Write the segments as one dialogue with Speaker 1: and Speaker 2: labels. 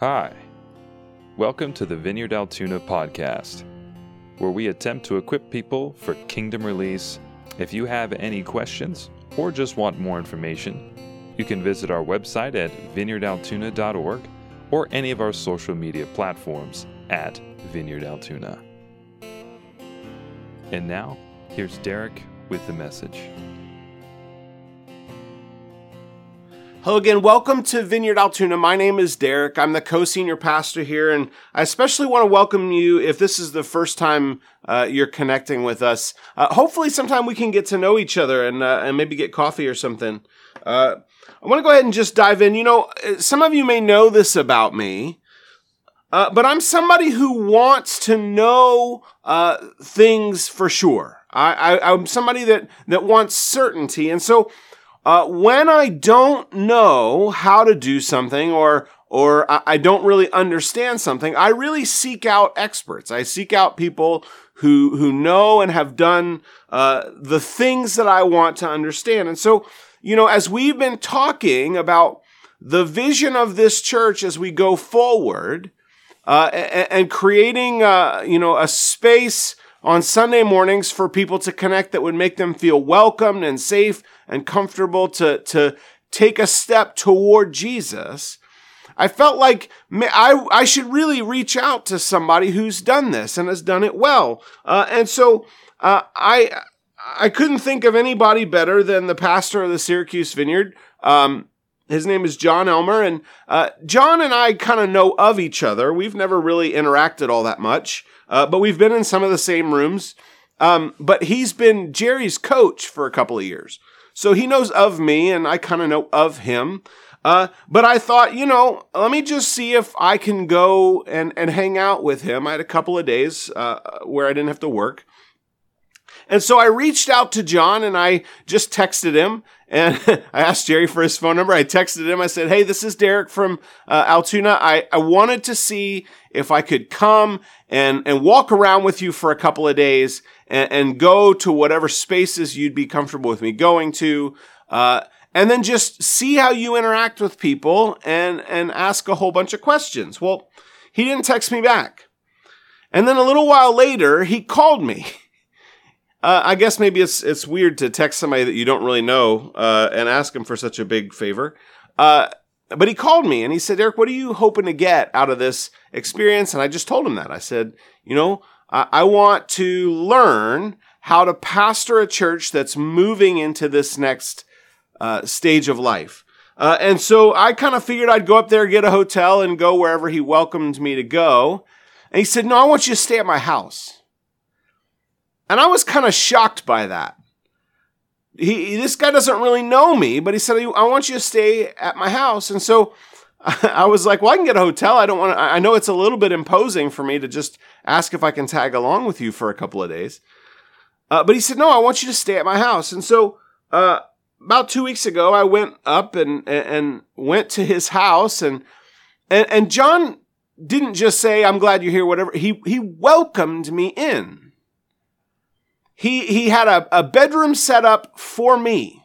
Speaker 1: Hi. Welcome to the Vineyard Altoona podcast, where we attempt to equip people for kingdom release. If you have any questions or just want more information, you can visit our website at vineyardaltoona.org or any of our social media platforms at Vineyard Altoona. And now, here's Derek with the message.
Speaker 2: Hello again. Welcome to Vineyard Altoona. My name is Derek. I'm the co-senior pastor here, and I especially want to welcome you if this is the first time uh, you're connecting with us. Uh, hopefully, sometime we can get to know each other and uh, and maybe get coffee or something. Uh, I want to go ahead and just dive in. You know, some of you may know this about me, uh, but I'm somebody who wants to know uh, things for sure. I, I, I'm somebody that that wants certainty, and so. Uh, when I don't know how to do something or or I don't really understand something, I really seek out experts. I seek out people who who know and have done uh, the things that I want to understand. And so, you know, as we've been talking about the vision of this church as we go forward, uh, and, creating, uh, you know, a space on Sunday mornings for people to connect that would make them feel welcomed and safe and comfortable to, to take a step toward Jesus. I felt like I, I should really reach out to somebody who's done this and has done it well. Uh, and so uh, I, I couldn't think of anybody better than the pastor of the Syracuse Vineyard. Um, his name is John Elmer, and uh, John and I kind of know of each other. We've never really interacted all that much. Uh, but we've been in some of the same rooms. Um, but he's been Jerry's coach for a couple of years. So he knows of me and I kind of know of him. Uh, but I thought, you know, let me just see if I can go and, and hang out with him. I had a couple of days uh, where I didn't have to work. And so I reached out to John and I just texted him and I asked Jerry for his phone number. I texted him. I said, Hey, this is Derek from uh, Altoona. I, I wanted to see if I could come and, and walk around with you for a couple of days and, and go to whatever spaces you'd be comfortable with me going to. Uh, and then just see how you interact with people and, and ask a whole bunch of questions. Well, he didn't text me back. And then a little while later, he called me. Uh, I guess maybe it's it's weird to text somebody that you don't really know uh, and ask him for such a big favor. Uh, but he called me and he said, Eric, what are you hoping to get out of this experience? And I just told him that. I said, you know, I, I want to learn how to pastor a church that's moving into this next uh, stage of life. Uh, and so I kind of figured I'd go up there, get a hotel, and go wherever he welcomed me to go. And he said, No, I want you to stay at my house. And I was kind of shocked by that he this guy doesn't really know me, but he said I want you to stay at my house, and so I was like, well, I can get a hotel. I don't want to. I know it's a little bit imposing for me to just ask if I can tag along with you for a couple of days. Uh, but he said, no, I want you to stay at my house, and so. Uh, about two weeks ago, I went up and and went to his house, and and, and John didn't just say, "I'm glad you're here." Whatever he he welcomed me in he he had a, a bedroom set up for me.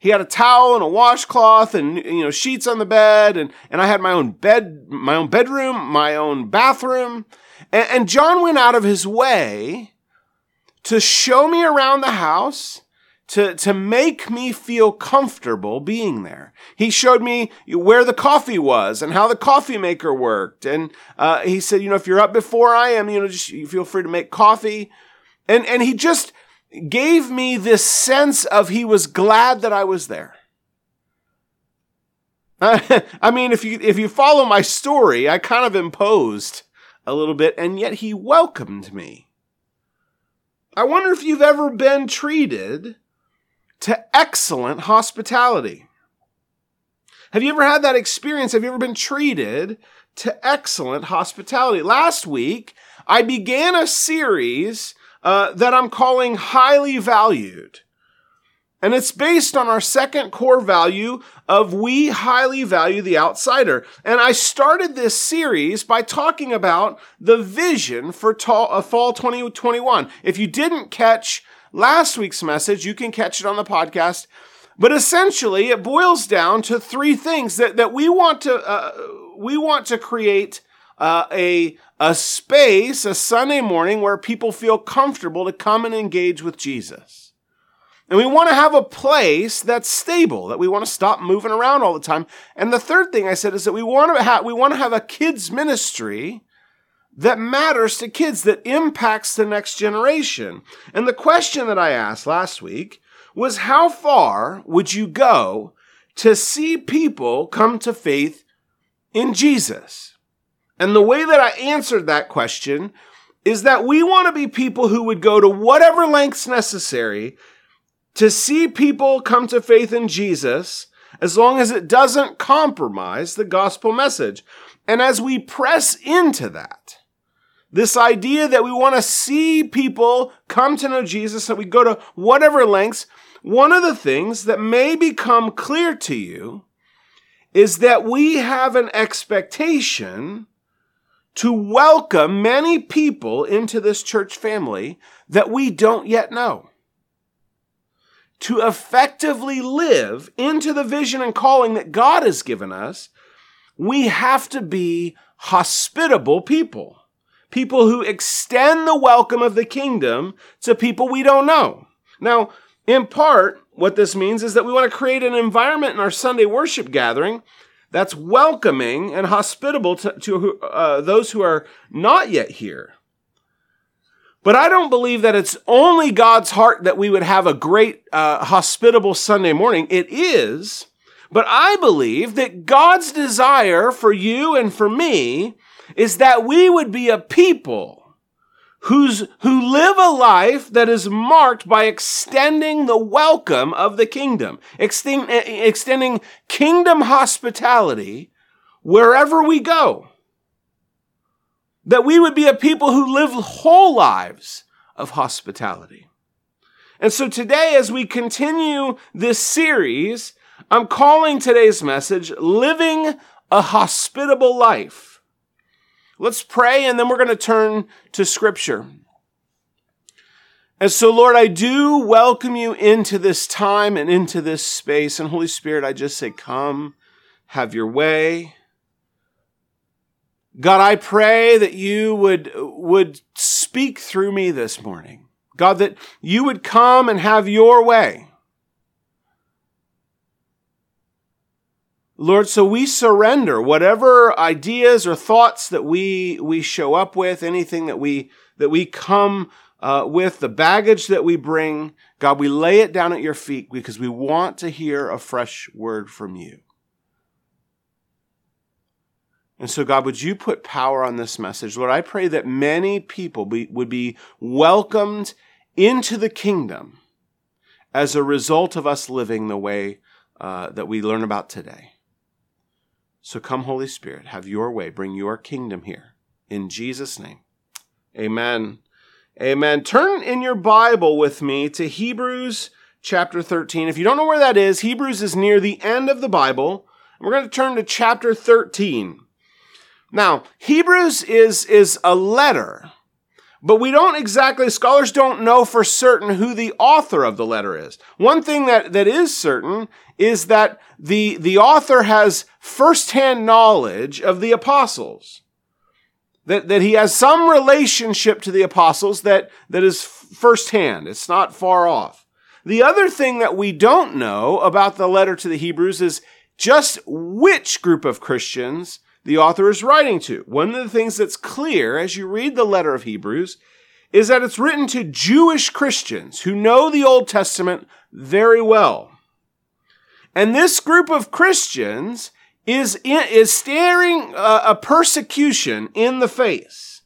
Speaker 2: He had a towel and a washcloth and you know sheets on the bed and and I had my own bed, my own bedroom, my own bathroom. And, and John went out of his way to show me around the house to, to make me feel comfortable being there. He showed me where the coffee was and how the coffee maker worked. And uh, he said, you know, if you're up before I am, you know, just feel free to make coffee. And, and he just gave me this sense of he was glad that I was there. I mean, if you, if you follow my story, I kind of imposed a little bit, and yet he welcomed me. I wonder if you've ever been treated to excellent hospitality. Have you ever had that experience? Have you ever been treated to excellent hospitality? Last week, I began a series uh, that I'm calling highly valued. And it's based on our second core value of we highly value the outsider. And I started this series by talking about the vision for uh, fall 2021. If you didn't catch last week's message, you can catch it on the podcast. But essentially, it boils down to three things that, that we want to, uh, we want to create uh, a, a space, a Sunday morning where people feel comfortable to come and engage with Jesus. And we want to have a place that's stable, that we want to stop moving around all the time. And the third thing I said is that we want to have, we want to have a kids ministry that matters to kids, that impacts the next generation. And the question that I asked last week was how far would you go to see people come to faith in Jesus? And the way that I answered that question is that we want to be people who would go to whatever lengths necessary to see people come to faith in Jesus as long as it doesn't compromise the gospel message. And as we press into that, this idea that we want to see people come to know Jesus, that we go to whatever lengths, one of the things that may become clear to you is that we have an expectation to welcome many people into this church family that we don't yet know. To effectively live into the vision and calling that God has given us, we have to be hospitable people. People who extend the welcome of the kingdom to people we don't know. Now, in part, what this means is that we want to create an environment in our Sunday worship gathering that's welcoming and hospitable to, to uh, those who are not yet here. But I don't believe that it's only God's heart that we would have a great, uh, hospitable Sunday morning. It is. But I believe that God's desire for you and for me is that we would be a people who's, who live a life that is marked by extending the welcome of the kingdom, extend, eh, eh, extending kingdom hospitality wherever we go. That we would be a people who live whole lives of hospitality. And so today, as we continue this series, I'm calling today's message Living a Hospitable Life. Let's pray and then we're going to turn to scripture. And so, Lord, I do welcome you into this time and into this space. And Holy Spirit, I just say, come, have your way. God, I pray that you would, would speak through me this morning. God, that you would come and have your way. Lord, so we surrender whatever ideas or thoughts that we, we show up with, anything that we, that we come uh, with, the baggage that we bring. God, we lay it down at your feet because we want to hear a fresh word from you. And so, God, would you put power on this message? Lord, I pray that many people be, would be welcomed into the kingdom as a result of us living the way uh, that we learn about today. So come, Holy Spirit, have your way. Bring your kingdom here. In Jesus' name. Amen. Amen. Turn in your Bible with me to Hebrews chapter 13. If you don't know where that is, Hebrews is near the end of the Bible. We're going to turn to chapter 13. Now, Hebrews is, is a letter but we don't exactly, scholars don't know for certain who the author of the letter is. One thing that, that is certain is that the, the author has firsthand knowledge of the apostles. That, that he has some relationship to the apostles that, that is firsthand. It's not far off. The other thing that we don't know about the letter to the Hebrews is just which group of Christians the author is writing to. One of the things that's clear as you read the letter of Hebrews is that it's written to Jewish Christians who know the Old Testament very well. And this group of Christians is, is staring uh, a persecution in the face.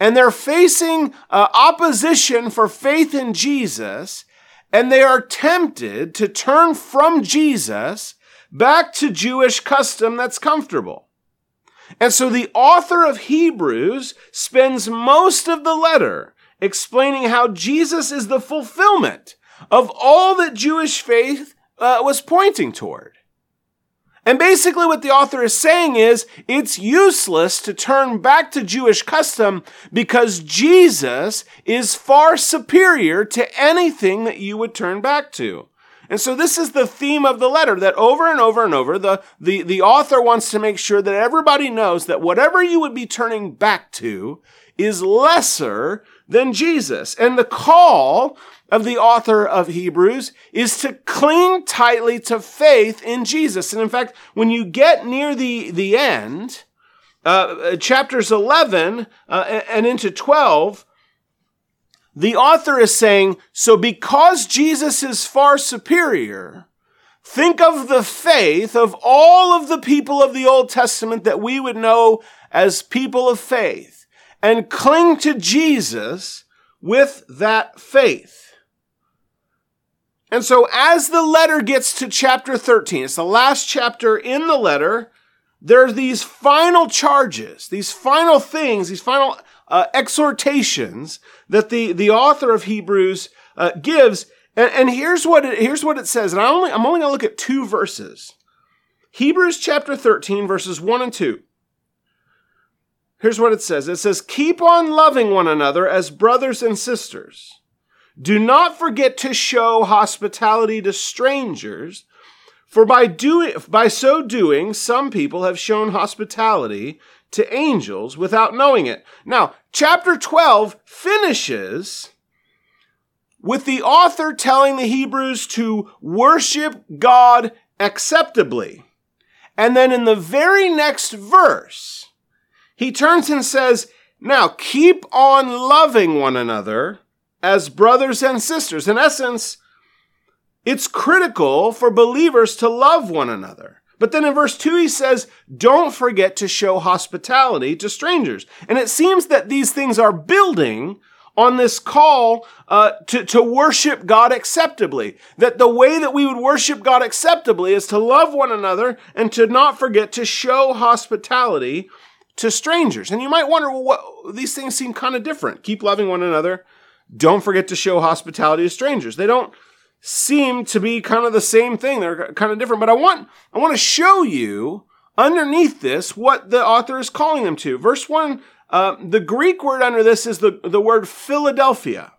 Speaker 2: And they're facing uh, opposition for faith in Jesus. And they are tempted to turn from Jesus back to Jewish custom that's comfortable. And so the author of Hebrews spends most of the letter explaining how Jesus is the fulfillment of all that Jewish faith uh, was pointing toward. And basically, what the author is saying is it's useless to turn back to Jewish custom because Jesus is far superior to anything that you would turn back to. And so this is the theme of the letter that over and over and over, the, the, the author wants to make sure that everybody knows that whatever you would be turning back to is lesser than Jesus. And the call of the author of Hebrews is to cling tightly to faith in Jesus. And in fact, when you get near the, the end, uh, chapters 11 uh, and into 12, the author is saying, so because Jesus is far superior, think of the faith of all of the people of the Old Testament that we would know as people of faith and cling to Jesus with that faith. And so as the letter gets to chapter 13, it's the last chapter in the letter, there are these final charges, these final things, these final uh, exhortations that the, the author of Hebrews uh, gives. And, and here's what it, here's what it says. And I only, I'm only going to look at two verses. Hebrews chapter 13, verses 1 and 2. Here's what it says. It says, keep on loving one another as brothers and sisters. Do not forget to show hospitality to strangers, for by doing, by so doing, some people have shown hospitality to angels without knowing it. Now, chapter 12 finishes with the author telling the Hebrews to worship God acceptably. And then in the very next verse, he turns and says, Now keep on loving one another as brothers and sisters. In essence, it's critical for believers to love one another. But then in verse 2, he says, Don't forget to show hospitality to strangers. And it seems that these things are building on this call uh, to, to worship God acceptably. That the way that we would worship God acceptably is to love one another and to not forget to show hospitality to strangers. And you might wonder, well, what, these things seem kind of different. Keep loving one another. Don't forget to show hospitality to strangers. They don't seem to be kind of the same thing. They're kind of different. But I want, I want to show you underneath this what the author is calling them to. Verse 1, uh, the Greek word under this is the, the word Philadelphia.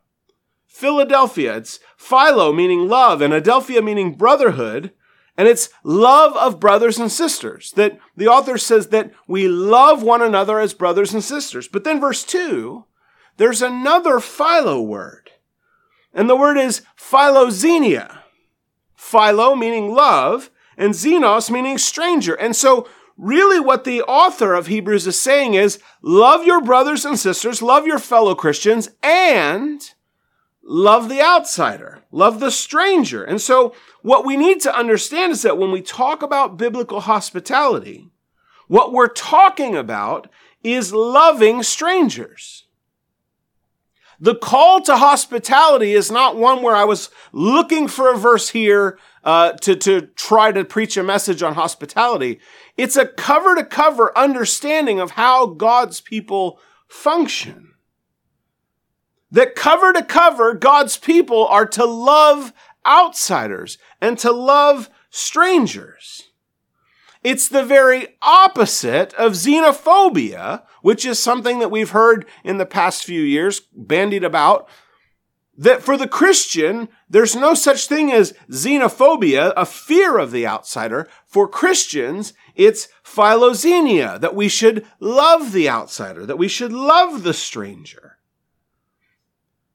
Speaker 2: Philadelphia. It's philo meaning love and Adelphia meaning brotherhood. And it's love of brothers and sisters. That the author says that we love one another as brothers and sisters. But then verse 2, there's another philo word. And the word is philoxenia. Philo meaning love, and xenos meaning stranger. And so, really, what the author of Hebrews is saying is love your brothers and sisters, love your fellow Christians, and love the outsider, love the stranger. And so, what we need to understand is that when we talk about biblical hospitality, what we're talking about is loving strangers. The call to hospitality is not one where I was looking for a verse here uh, to, to try to preach a message on hospitality. It's a cover to cover understanding of how God's people function that cover to cover, God's people are to love outsiders and to love strangers. It's the very opposite of xenophobia, which is something that we've heard in the past few years bandied about. That for the Christian, there's no such thing as xenophobia, a fear of the outsider. For Christians, it's philoxenia, that we should love the outsider, that we should love the stranger.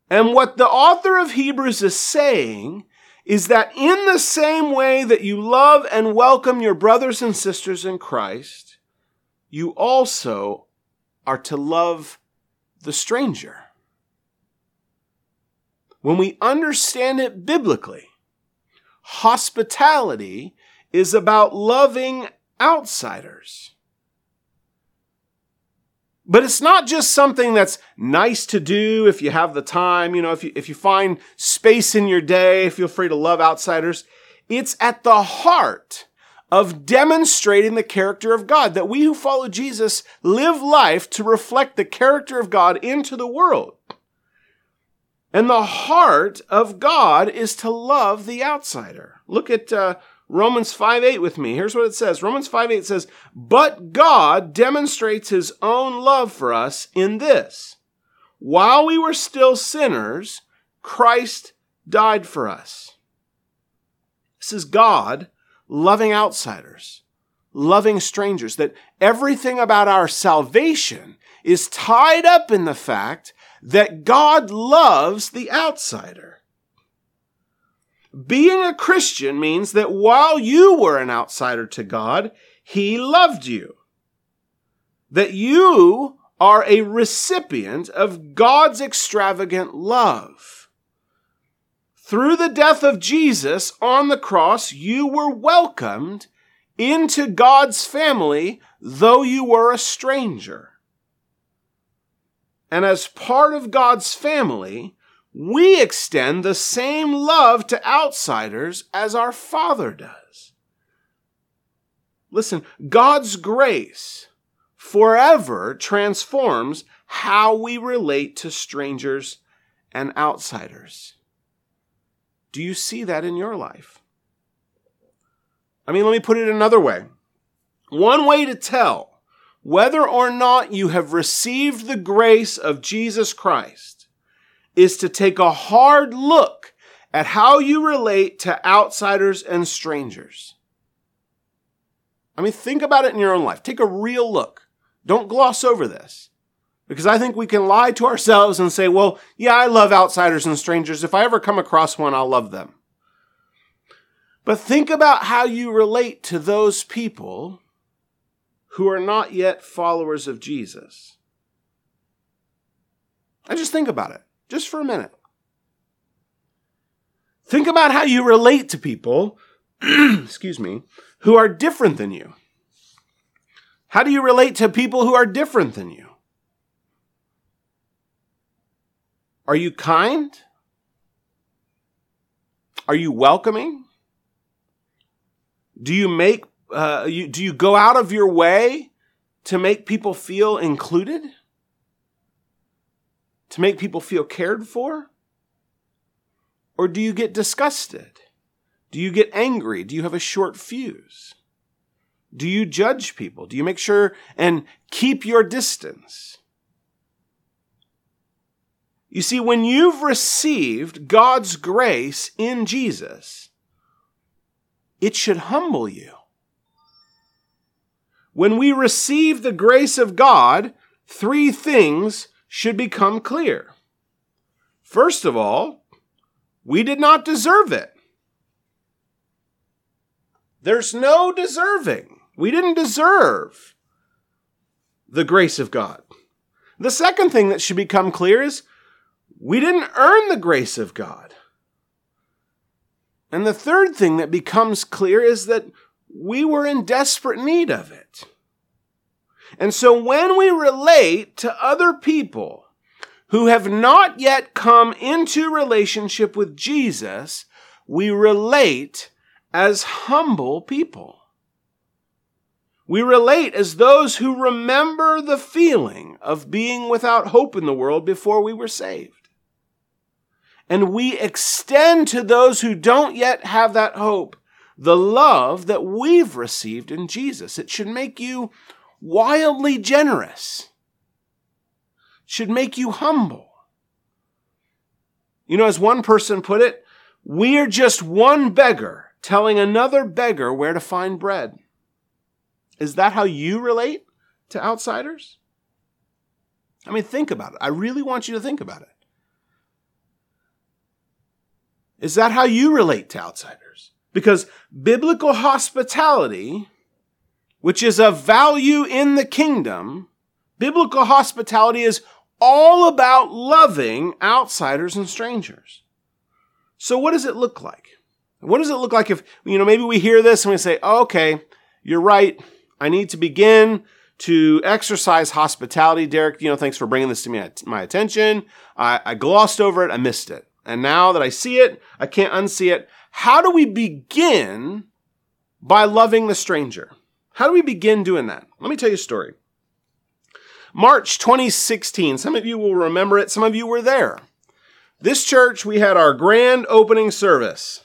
Speaker 2: And what the author of Hebrews is saying is that in the same way that you love and welcome your brothers and sisters in Christ, you also are to love the stranger. When we understand it biblically, hospitality is about loving outsiders. But it's not just something that's nice to do if you have the time, you know, if you, if you find space in your day, feel free to love outsiders. It's at the heart of demonstrating the character of God, that we who follow Jesus live life to reflect the character of God into the world. And the heart of God is to love the outsider. Look at uh, Romans 5 8 with me. Here's what it says Romans 5 8 says, But God demonstrates his own love for us in this. While we were still sinners, Christ died for us. This is God loving outsiders, loving strangers, that everything about our salvation is tied up in the fact that God loves the outsider. Being a Christian means that while you were an outsider to God, He loved you. That you are a recipient of God's extravagant love. Through the death of Jesus on the cross, you were welcomed into God's family, though you were a stranger. And as part of God's family, we extend the same love to outsiders as our Father does. Listen, God's grace forever transforms how we relate to strangers and outsiders. Do you see that in your life? I mean, let me put it another way. One way to tell whether or not you have received the grace of Jesus Christ is to take a hard look at how you relate to outsiders and strangers. I mean, think about it in your own life. Take a real look. Don't gloss over this. Because I think we can lie to ourselves and say, well, yeah, I love outsiders and strangers. If I ever come across one, I'll love them. But think about how you relate to those people who are not yet followers of Jesus. And just think about it, just for a minute. Think about how you relate to people, excuse me, who are different than you. How do you relate to people who are different than you? Are you kind? Are you welcoming? Do you make uh, you, do you go out of your way to make people feel included? To make people feel cared for? Or do you get disgusted? Do you get angry? Do you have a short fuse? Do you judge people? Do you make sure and keep your distance? You see, when you've received God's grace in Jesus, it should humble you. When we receive the grace of God, three things should become clear. First of all, we did not deserve it. There's no deserving. We didn't deserve the grace of God. The second thing that should become clear is we didn't earn the grace of God. And the third thing that becomes clear is that we were in desperate need of it. And so when we relate to other people who have not yet come into relationship with Jesus, we relate as humble people. We relate as those who remember the feeling of being without hope in the world before we were saved. And we extend to those who don't yet have that hope the love that we've received in Jesus. It should make you wildly generous, should make you humble. You know, as one person put it, we're just one beggar telling another beggar where to find bread. Is that how you relate to outsiders? I mean, think about it. I really want you to think about it. Is that how you relate to outsiders? Because biblical hospitality, which is of value in the kingdom, biblical hospitality is all about loving outsiders and strangers. So, what does it look like? What does it look like if, you know, maybe we hear this and we say, oh, okay, you're right. I need to begin to exercise hospitality. Derek, you know, thanks for bringing this to me, my attention. I, I glossed over it. I missed it. And now that I see it, I can't unsee it. How do we begin by loving the stranger? How do we begin doing that? Let me tell you a story. March 2016. Some of you will remember it. Some of you were there. This church, we had our grand opening service.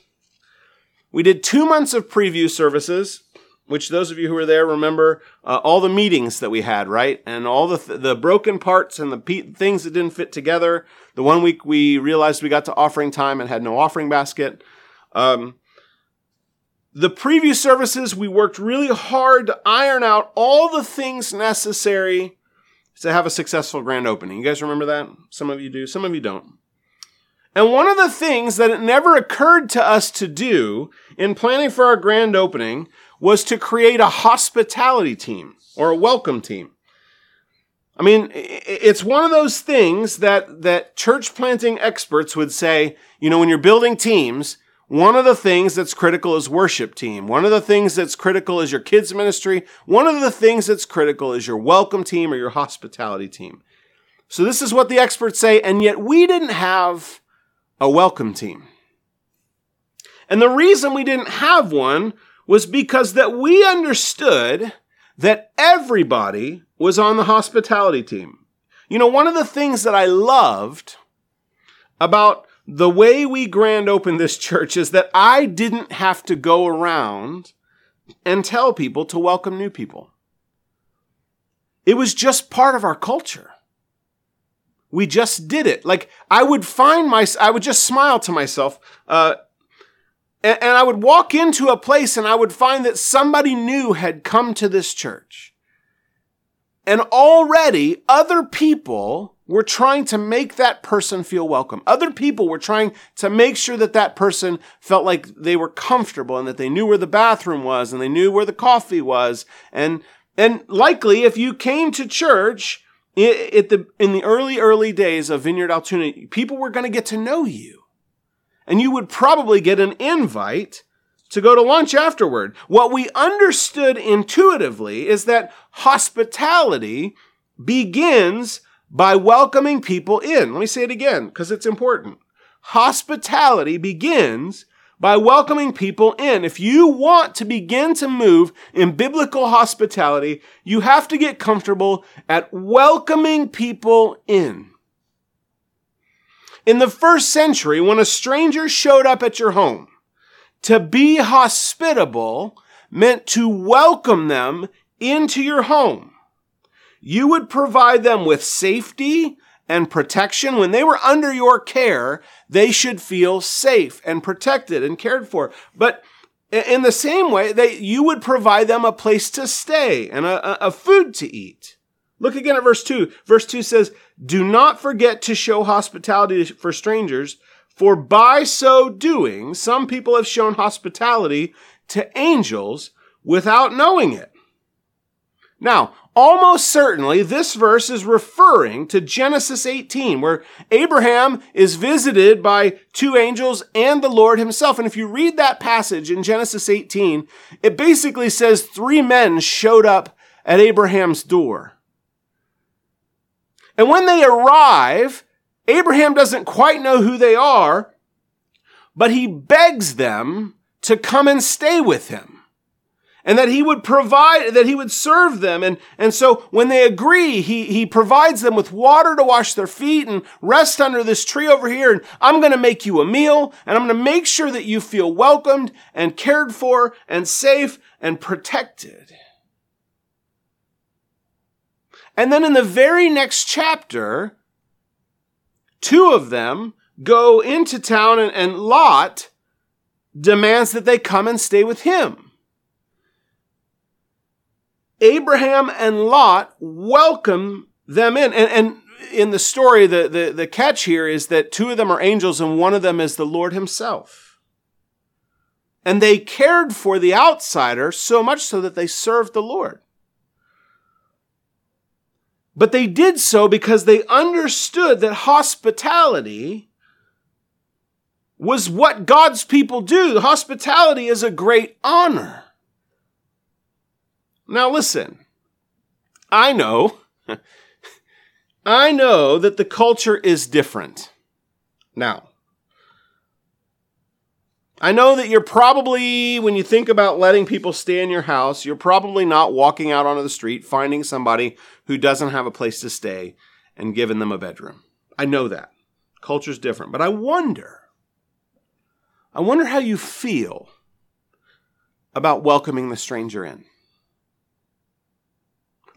Speaker 2: We did two months of preview services which those of you who were there remember uh, all the meetings that we had, right? And all the th- the broken parts and the pe- things that didn't fit together. The one week we realized we got to offering time and had no offering basket. Um, the previous services, we worked really hard to iron out all the things necessary to have a successful grand opening. You guys remember that? Some of you do, some of you don't. And one of the things that it never occurred to us to do in planning for our grand opening was to create a hospitality team or a welcome team. I mean, it's one of those things that, that church planting experts would say, you know, when you're building teams, one of the things that's critical is worship team. One of the things that's critical is your kids ministry. One of the things that's critical is your welcome team or your hospitality team. So this is what the experts say, and yet we didn't have a welcome team. And the reason we didn't have one was because that we understood that everybody was on the hospitality team. You know, one of the things that I loved about the way we grand opened this church is that I didn't have to go around and tell people to welcome new people. It was just part of our culture. We just did it. Like I would find my, I would just smile to myself, uh, and, and I would walk into a place and I would find that somebody new had come to this church. And already other people were trying to make that person feel welcome. Other people were trying to make sure that that person felt like they were comfortable and that they knew where the bathroom was and they knew where the coffee was. And, and likely if you came to church, it, the, in the early, early days of Vineyard Altoona, people were going to get to know you. And you would probably get an invite to go to lunch afterward. What we understood intuitively is that hospitality begins by welcoming people in. Let me say it again because it's important. Hospitality begins by welcoming people in. If you want to begin to move in biblical hospitality, you have to get comfortable at welcoming people in. In the first century, when a stranger showed up at your home, to be hospitable meant to welcome them into your home. You would provide them with safety and protection. When they were under your care, they should feel safe and protected and cared for. But in the same way, they, you would provide them a place to stay and a, a food to eat. Look again at verse 2. Verse 2 says, Do not forget to show hospitality for strangers, for by so doing, some people have shown hospitality to angels without knowing it. Now, almost certainly this verse is referring to Genesis 18, where Abraham is visited by two angels and the Lord himself. And if you read that passage in Genesis 18, it basically says three men showed up at Abraham's door. And when they arrive, Abraham doesn't quite know who they are, but he begs them to come and stay with him and that he would provide, that he would serve them. And, and so when they agree, he, he provides them with water to wash their feet and rest under this tree over here. And I'm going to make you a meal and I'm going to make sure that you feel welcomed and cared for and safe and protected. And then in the very next chapter, two of them go into town and, and Lot demands that they come and stay with him. Abraham and Lot welcome them in. And, and in the story, the, the, the catch here is that two of them are angels and one of them is the Lord himself. And they cared for the outsider so much so that they served the Lord. But they did so because they understood that hospitality was what God's people do. Hospitality is a great honor. Now listen, I know, I know that the culture is different. Now, I know that you're probably, when you think about letting people stay in your house, you're probably not walking out onto the street, finding somebody who doesn't have a place to stay and giving them a bedroom. I know that. Culture's different. But I wonder, I wonder how you feel about welcoming the stranger in.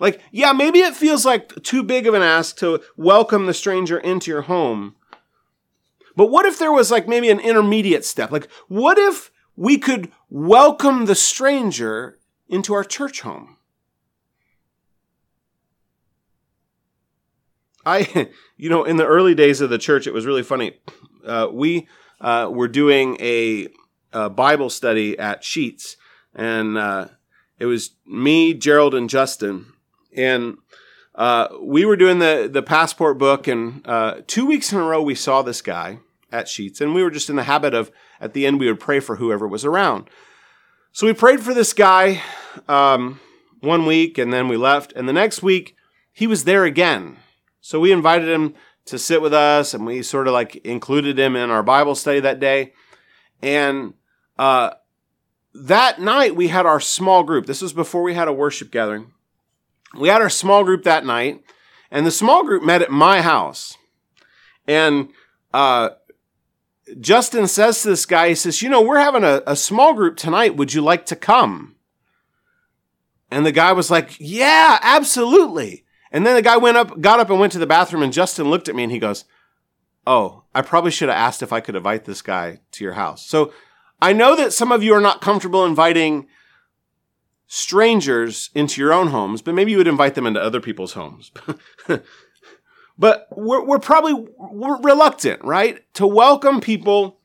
Speaker 2: Like, yeah, maybe it feels like too big of an ask to welcome the stranger into your home. But what if there was like maybe an intermediate step? Like, what if we could welcome the stranger into our church home? I, you know, in the early days of the church, it was really funny. Uh, we uh, were doing a, a, Bible study at Sheetz, and uh, it was me, Gerald, and Justin, and uh, we were doing the the passport book, and uh, two weeks in a row we saw this guy at Sheetz, and we were just in the habit of at the end we would pray for whoever was around. So we prayed for this guy um, one week, and then we left, and the next week he was there again. So we invited him to sit with us, and we sort of like included him in our Bible study that day, and uh, that night we had our small group. This was before we had a worship gathering we had our small group that night, and the small group met at my house. And uh, Justin says to this guy, he says, You know, we're having a, a small group tonight. Would you like to come? And the guy was like, Yeah, absolutely. And then the guy went up, got up and went to the bathroom, and Justin looked at me and he goes, Oh, I probably should have asked if I could invite this guy to your house. So I know that some of you are not comfortable inviting strangers into your own homes, but maybe you would invite them into other people's homes. but we're, we're probably we're reluctant, right, to welcome people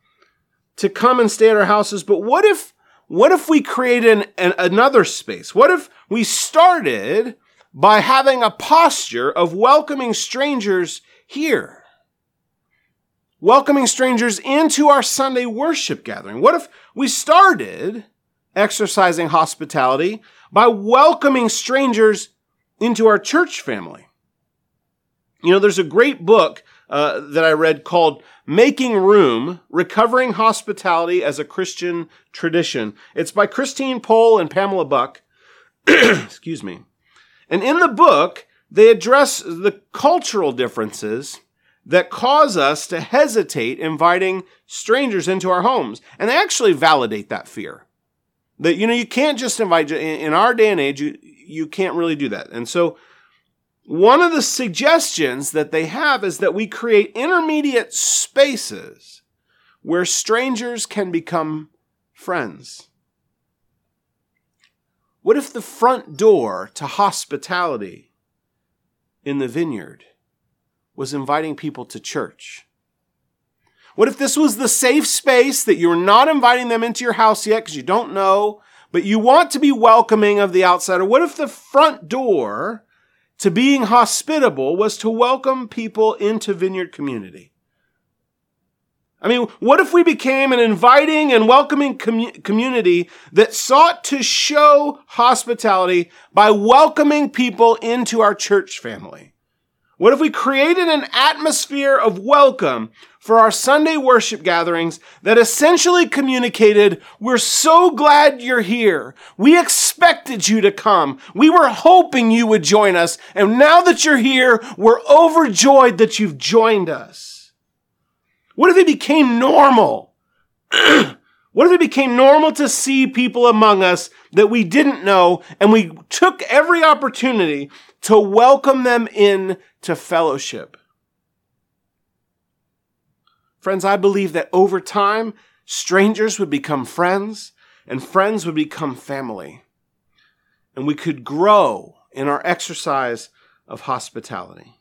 Speaker 2: to come and stay at our houses. But what if what if we created an, an, another space? What if we started by having a posture of welcoming strangers here? Welcoming strangers into our Sunday worship gathering. What if we started exercising hospitality by welcoming strangers into our church family. You know, there's a great book uh, that I read called Making Room Recovering Hospitality as a Christian Tradition. It's by Christine Pohl and Pamela Buck. Excuse me. And in the book, they address the cultural differences that cause us to hesitate inviting strangers into our homes. And they actually validate that fear. That you know you can't just invite in our day and age you you can't really do that. And so one of the suggestions that they have is that we create intermediate spaces where strangers can become friends. What if the front door to hospitality in the vineyard was inviting people to church? What if this was the safe space that you're not inviting them into your house yet because you don't know, but you want to be welcoming of the outsider? What if the front door to being hospitable was to welcome people into Vineyard Community? I mean, what if we became an inviting and welcoming community that sought to show hospitality by welcoming people into our church family? What if we created an atmosphere of welcome for our Sunday worship gatherings that essentially communicated, we're so glad you're here. We expected you to come. We were hoping you would join us. And now that you're here, we're overjoyed that you've joined us. What if it became normal? what if it became normal to see people among us that we didn't know and we took every opportunity to welcome them in to fellowship. Friends, I believe that over time, strangers would become friends and friends would become family. And we could grow in our exercise of hospitality.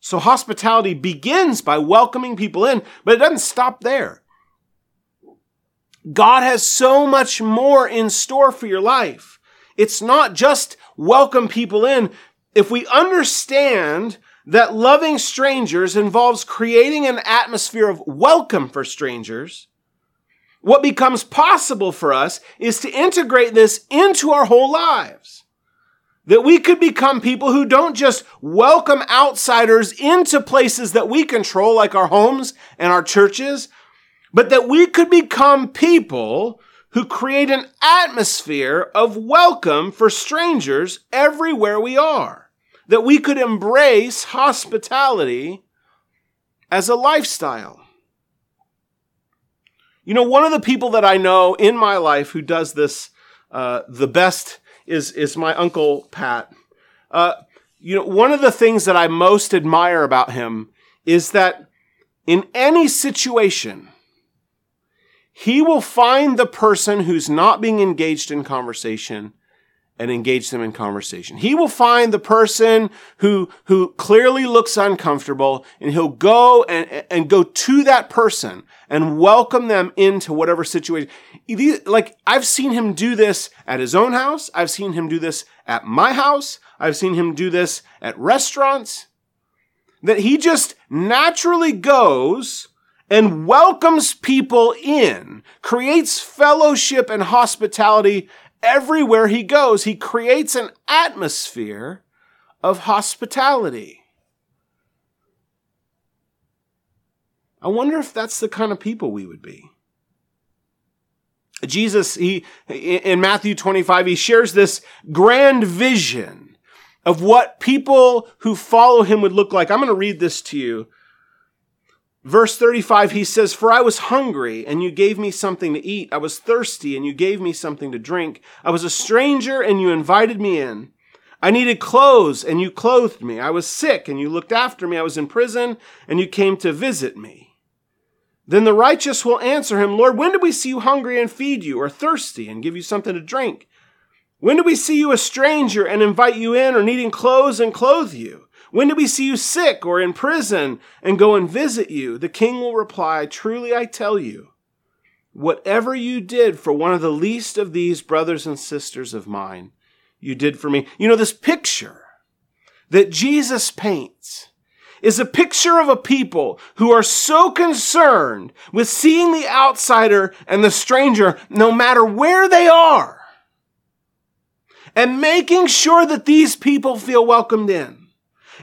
Speaker 2: So hospitality begins by welcoming people in, but it doesn't stop there. God has so much more in store for your life. It's not just welcome people in. If we understand that loving strangers involves creating an atmosphere of welcome for strangers, what becomes possible for us is to integrate this into our whole lives. That we could become people who don't just welcome outsiders into places that we control, like our homes and our churches, but that we could become people who create an atmosphere of welcome for strangers everywhere we are. That we could embrace hospitality as a lifestyle. You know, one of the people that I know in my life who does this uh, the best is, is my uncle Pat. Uh, you know, one of the things that I most admire about him is that in any situation, he will find the person who's not being engaged in conversation and engage them in conversation. He will find the person who, who clearly looks uncomfortable and he'll go and, and go to that person and welcome them into whatever situation. Like, I've seen him do this at his own house. I've seen him do this at my house. I've seen him do this at restaurants. That he just naturally goes and welcomes people in, creates fellowship and hospitality everywhere he goes, he creates an atmosphere of hospitality. I wonder if that's the kind of people we would be. Jesus, he, in Matthew 25, he shares this grand vision of what people who follow him would look like. I'm going to read this to you Verse 35, he says, For I was hungry, and you gave me something to eat. I was thirsty, and you gave me something to drink. I was a stranger, and you invited me in. I needed clothes, and you clothed me. I was sick, and you looked after me. I was in prison, and you came to visit me. Then the righteous will answer him, Lord, when did we see you hungry and feed you, or thirsty and give you something to drink? When did we see you a stranger and invite you in, or needing clothes and clothe you? When did we see you sick or in prison and go and visit you? The king will reply, Truly I tell you, whatever you did for one of the least of these brothers and sisters of mine, you did for me. You know, this picture that Jesus paints is a picture of a people who are so concerned with seeing the outsider and the stranger no matter where they are and making sure that these people feel welcomed in.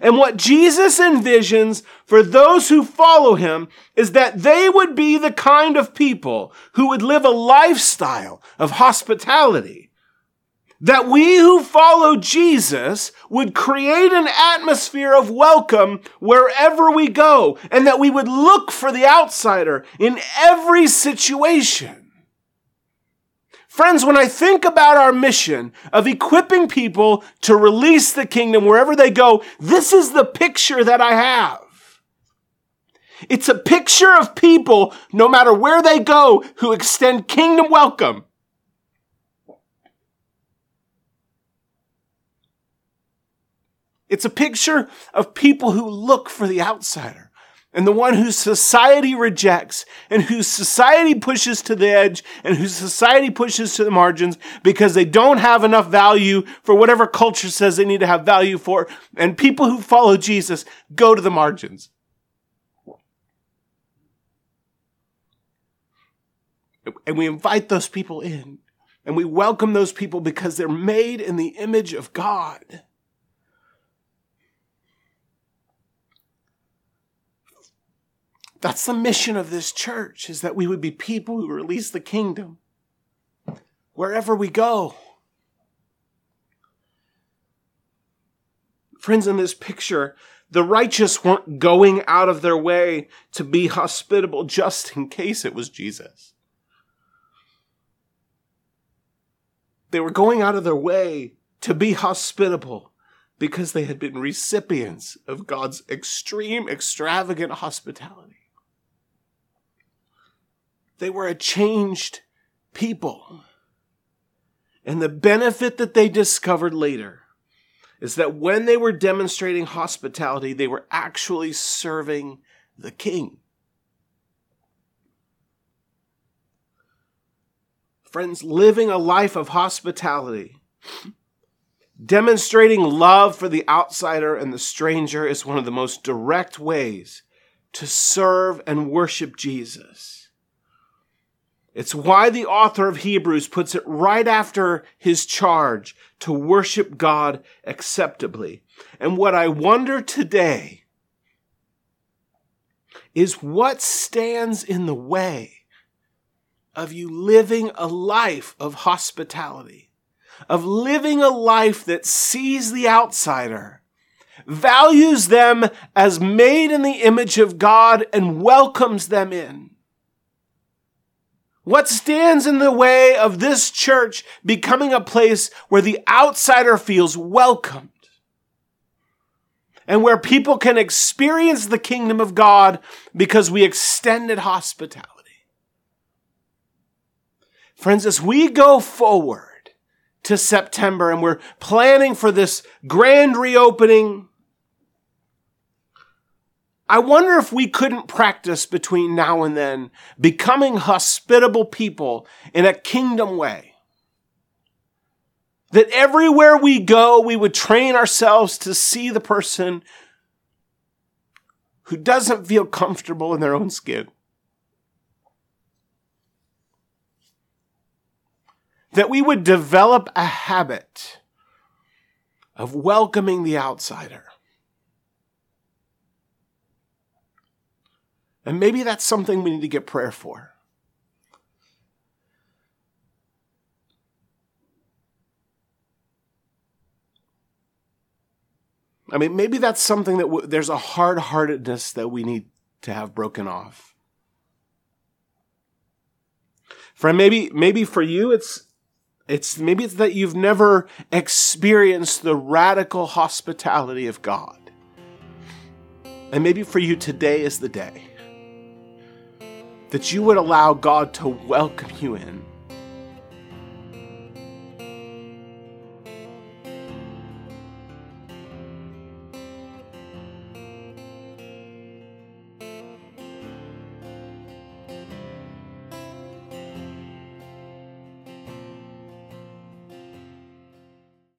Speaker 2: And what Jesus envisions for those who follow him is that they would be the kind of people who would live a lifestyle of hospitality. That we who follow Jesus would create an atmosphere of welcome wherever we go, and that we would look for the outsider in every situation. Friends, when I think about our mission of equipping people to release the kingdom wherever they go, this is the picture that I have. It's a picture of people, no matter where they go, who extend kingdom welcome. It's a picture of people who look for the outsider and the one whose society rejects and whose society pushes to the edge and whose society pushes to the margins because they don't have enough value for whatever culture says they need to have value for. And people who follow Jesus go to the margins. And we invite those people in and we welcome those people because they're made in the image of God. That's the mission of this church is that we would be people who release the kingdom wherever we go. Friends, in this picture, the righteous weren't going out of their way to be hospitable just in case it was Jesus. They were going out of their way to be hospitable because they had been recipients of God's extreme, extravagant hospitality. They were a changed people. And the benefit that they discovered later is that when they were demonstrating hospitality, they were actually serving the king. Friends, living a life of hospitality, demonstrating love for the outsider and the stranger is one of the most direct ways to serve and worship Jesus. It's why the author of Hebrews puts it right after his charge to worship God acceptably. And what I wonder today is what stands in the way of you living a life of hospitality, of living a life that sees the outsider, values them as made in the image of God, and welcomes them in. What stands in the way of this church becoming a place where the outsider feels welcomed? And where people can experience the kingdom of God because we extended hospitality. Friends, as we go forward to September and we're planning for this grand reopening, I wonder if we couldn't practice between now and then becoming hospitable people in a kingdom way. That everywhere we go, we would train ourselves to see the person who doesn't feel comfortable in their own skin. That we would develop a habit of welcoming the outsider. And maybe that's something we need to get prayer for. I mean, maybe that's something that w- there's a hard heartedness that we need to have broken off. Friend, maybe maybe for you it's it's maybe it's that you've never experienced the radical hospitality of God. And maybe for you today is the day that you would allow God to welcome you in